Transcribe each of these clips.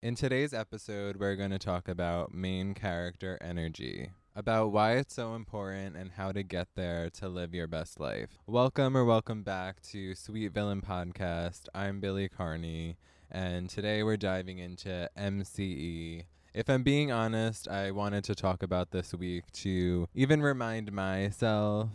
In today's episode, we're going to talk about main character energy, about why it's so important and how to get there to live your best life. Welcome or welcome back to Sweet Villain Podcast. I'm Billy Carney, and today we're diving into MCE. If I'm being honest, I wanted to talk about this week to even remind myself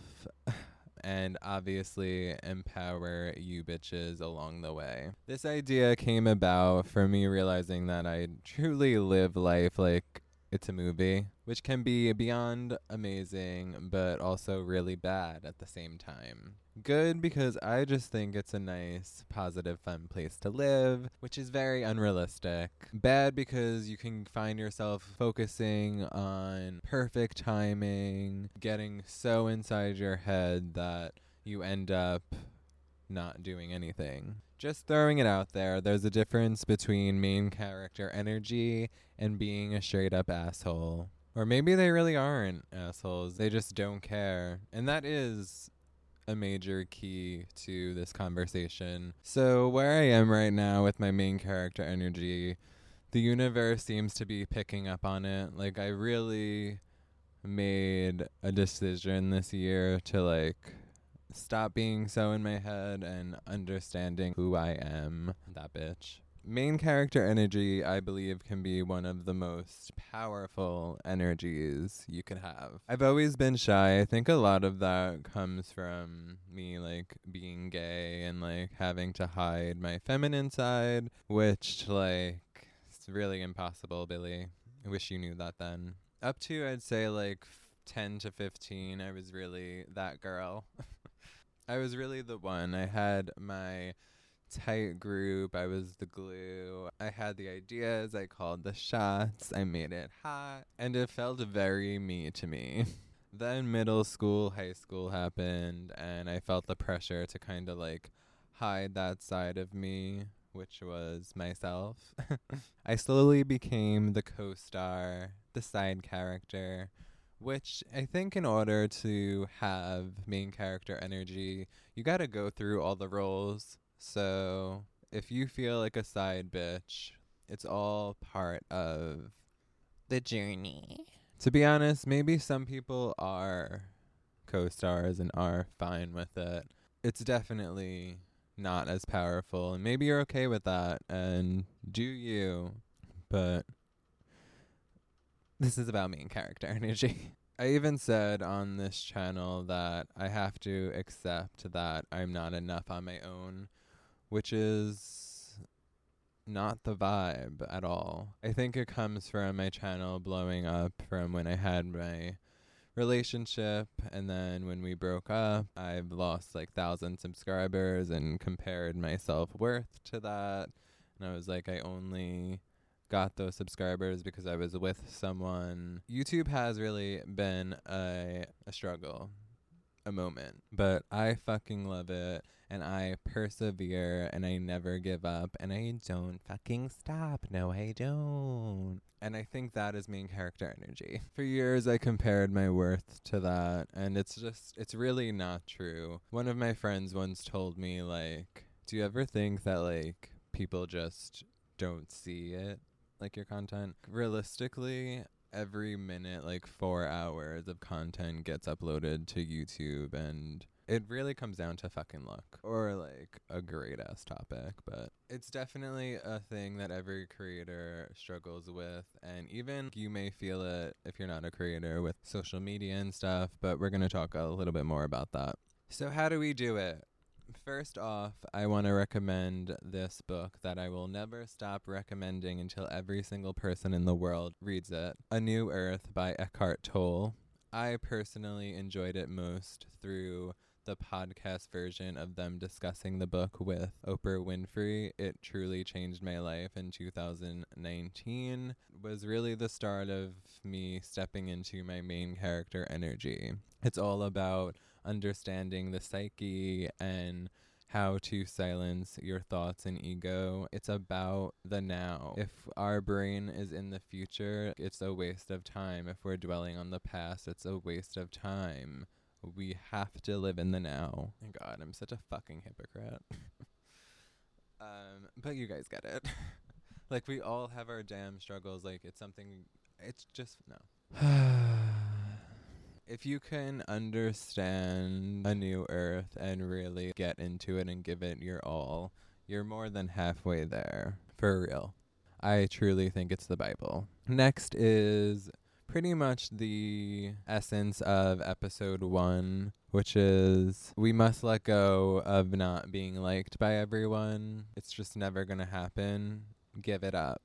and obviously empower you bitches along the way. This idea came about for me realizing that I truly live life like it's a movie, which can be beyond amazing, but also really bad at the same time. Good because I just think it's a nice, positive, fun place to live, which is very unrealistic. Bad because you can find yourself focusing on perfect timing, getting so inside your head that you end up not doing anything. Just throwing it out there, there's a difference between main character energy and being a straight up asshole. Or maybe they really aren't assholes, they just don't care. And that is a major key to this conversation. So, where I am right now with my main character energy, the universe seems to be picking up on it. Like, I really made a decision this year to, like, stop being so in my head and understanding who I am. That bitch. Main character energy, I believe, can be one of the most powerful energies you could have. I've always been shy. I think a lot of that comes from me, like, being gay and, like, having to hide my feminine side, which, like, it's really impossible, Billy. I wish you knew that then. Up to, I'd say, like, 10 to 15, I was really that girl. I was really the one. I had my tight group. I was the glue. I had the ideas. I called the shots. I made it hot. And it felt very me to me. then middle school, high school happened, and I felt the pressure to kind of like hide that side of me, which was myself. I slowly became the co star, the side character which I think in order to have main character energy, you got to go through all the roles. So if you feel like a side bitch, it's all part of the journey. To be honest, maybe some people are co stars and are fine with it. It's definitely not as powerful, and maybe you're okay with that, and do you. But this is about main character energy. I even said on this channel that I have to accept that I'm not enough on my own, which is not the vibe at all. I think it comes from my channel blowing up from when I had my relationship and then when we broke up, I've lost like thousand subscribers and compared my self worth to that. And I was like, I only got those subscribers because I was with someone. YouTube has really been a, a struggle, a moment, but I fucking love it and I persevere and I never give up and I don't fucking stop. No, I don't. And I think that is main character energy. For years, I compared my worth to that, and it's just, it's really not true. One of my friends once told me, like, do you ever think that, like, people just don't see it? Like your content. Realistically, every minute, like four hours of content gets uploaded to YouTube and it really comes down to fucking luck or like a great ass topic, but it's definitely a thing that every creator struggles with. And even you may feel it if you're not a creator with social media and stuff, but we're going to talk a little bit more about that. So, how do we do it? First off, I want to recommend this book that I will never stop recommending until every single person in the world reads it A New Earth by Eckhart Tolle. I personally enjoyed it most through the podcast version of them discussing the book with Oprah Winfrey. It truly changed my life in 2019. was really the start of me stepping into my main character energy. It's all about understanding the psyche and how to silence your thoughts and ego. It's about the now. If our brain is in the future, it's a waste of time. If we're dwelling on the past, it's a waste of time. We have to live in the now. Oh God, I'm such a fucking hypocrite. um, but you guys get it. like we all have our damn struggles. Like it's something. It's just no. If you can understand a new earth and really get into it and give it your all, you're more than halfway there. For real. I truly think it's the Bible. Next is pretty much the essence of episode one, which is we must let go of not being liked by everyone. It's just never going to happen. Give it up.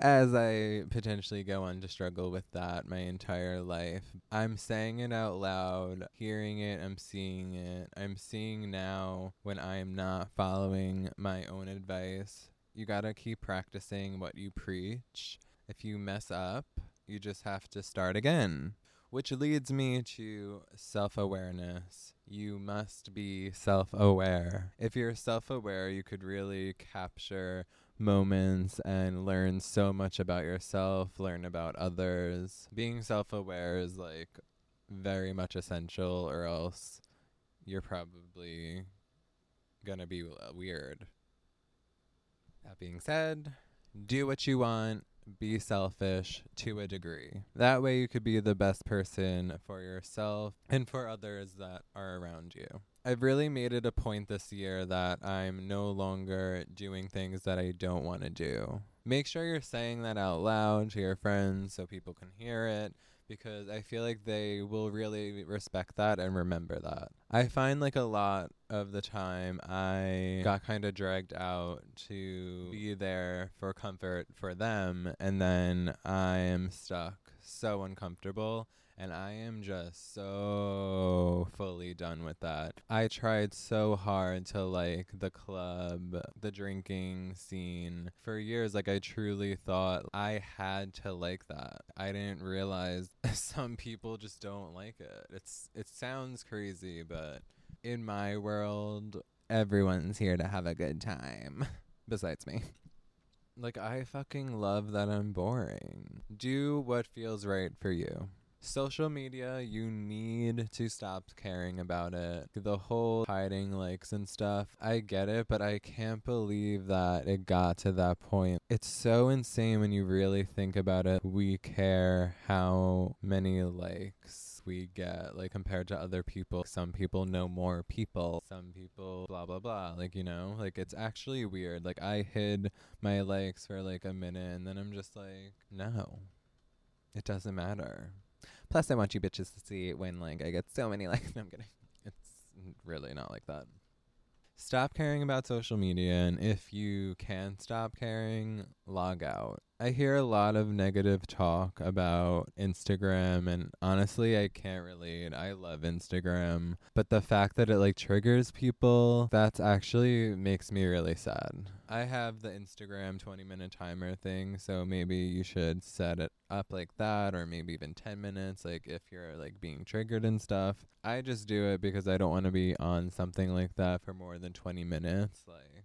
As I potentially go on to struggle with that my entire life, I'm saying it out loud, hearing it, I'm seeing it. I'm seeing now when I'm not following my own advice. You gotta keep practicing what you preach. If you mess up, you just have to start again. Which leads me to self awareness. You must be self aware. If you're self aware, you could really capture moments and learn so much about yourself, learn about others. Being self aware is like very much essential, or else you're probably gonna be uh, weird. That being said, do what you want, be selfish to a degree. That way, you could be the best person for yourself and for others that are around you. I've really made it a point this year that I'm no longer doing things that I don't want to do. Make sure you're saying that out loud to your friends so people can hear it because I feel like they will really respect that and remember that. I find like a lot of the time I got kind of dragged out to be there for comfort for them and then I am stuck so uncomfortable and I am just so fully done with that. I tried so hard to like the club, the drinking scene for years. Like, I truly thought I had to like that. I didn't realize some people just don't like it. It's it sounds crazy, but in my world, everyone's here to have a good time, besides me. Like, I fucking love that I'm boring. Do what feels right for you social media, you need to stop caring about it. The whole hiding likes and stuff, I get it, but I can't believe that it got to that point. It's so insane when you really think about it. We care how many likes we get, like compared to other people. Some people know more people, some people blah blah blah. Like, you know, like it's actually weird. Like, I hid my likes for like a minute and then I'm just like, no, it doesn't matter. Plus, I want you bitches to see when like I get so many likes. I'm kidding. It's really not like that. Stop caring about social media, and if you can stop caring, log out. I hear a lot of negative talk about Instagram, and honestly, I can't relate. I love Instagram, but the fact that it like triggers people, that's actually makes me really sad. I have the Instagram 20 minute timer thing, so maybe you should set it up like that, or maybe even 10 minutes, like if you're like being triggered and stuff. I just do it because I don't want to be on something like that for more than 20 minutes. Like,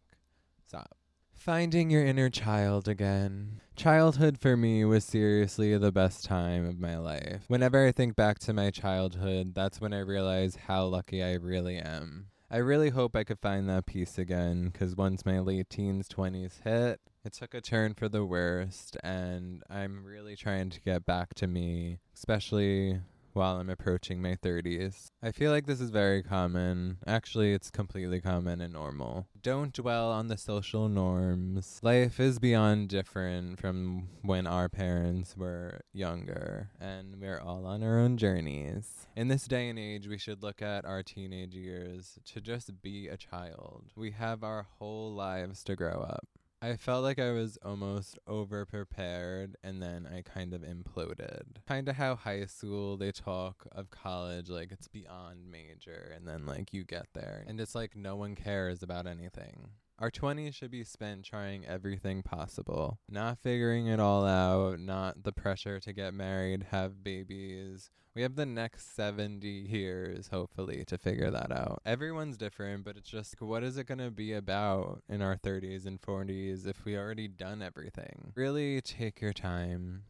stop. Finding your inner child again. Childhood for me was seriously the best time of my life. Whenever I think back to my childhood, that's when I realize how lucky I really am. I really hope I could find that peace again because once my late teens, 20s hit, it took a turn for the worst, and I'm really trying to get back to me, especially while I'm approaching my 30s. I feel like this is very common. Actually, it's completely common and normal. Don't dwell on the social norms. Life is beyond different from when our parents were younger, and we're all on our own journeys. In this day and age, we should look at our teenage years to just be a child. We have our whole lives to grow up. I felt like I was almost over prepared and then I kind of imploded. Kind of how high school they talk of college like it's beyond major and then like you get there and it's like no one cares about anything. Our 20s should be spent trying everything possible, not figuring it all out, not the pressure to get married, have babies, we have the next 70 years, hopefully, to figure that out. Everyone's different, but it's just what is it going to be about in our 30s and 40s if we already done everything? Really take your time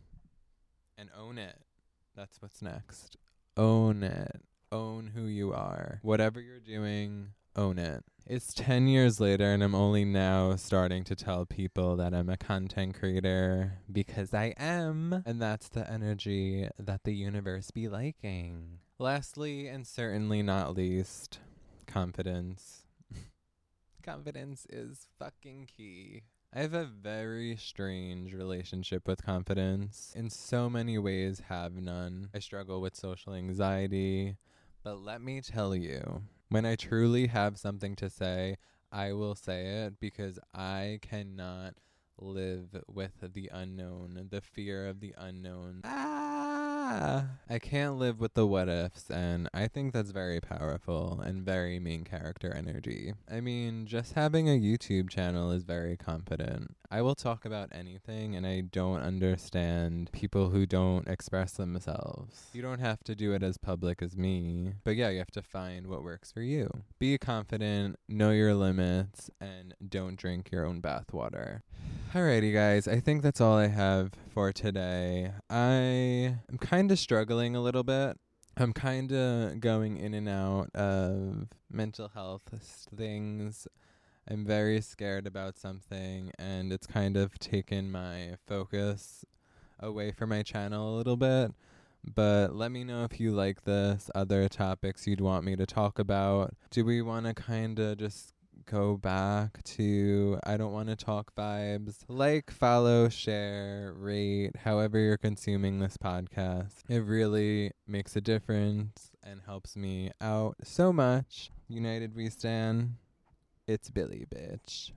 and own it. That's what's next. Own it. Own who you are. Whatever you're doing, own it. It's 10 years later, and I'm only now starting to tell people that I'm a content creator because I am. And that's the energy that the universe be liking. Lastly, and certainly not least, confidence. confidence is fucking key. I have a very strange relationship with confidence. In so many ways, have none. I struggle with social anxiety. But let me tell you, when I truly have something to say, I will say it because I cannot live with the unknown, the fear of the unknown. Ah! I can't live with the what ifs, and I think that's very powerful and very main character energy. I mean, just having a YouTube channel is very confident. I will talk about anything, and I don't understand people who don't express themselves. You don't have to do it as public as me, but yeah, you have to find what works for you. Be confident, know your limits, and don't drink your own bathwater. Alrighty, guys, I think that's all I have for today. I am kind of struggling a little bit. I'm kind of going in and out of mental health things. I'm very scared about something, and it's kind of taken my focus away from my channel a little bit. But let me know if you like this, other topics you'd want me to talk about. Do we want to kind of just go back to I don't want to talk vibes. Like, follow, share, rate, however you're consuming this podcast. It really makes a difference and helps me out so much. United we stand. It's Billy, bitch.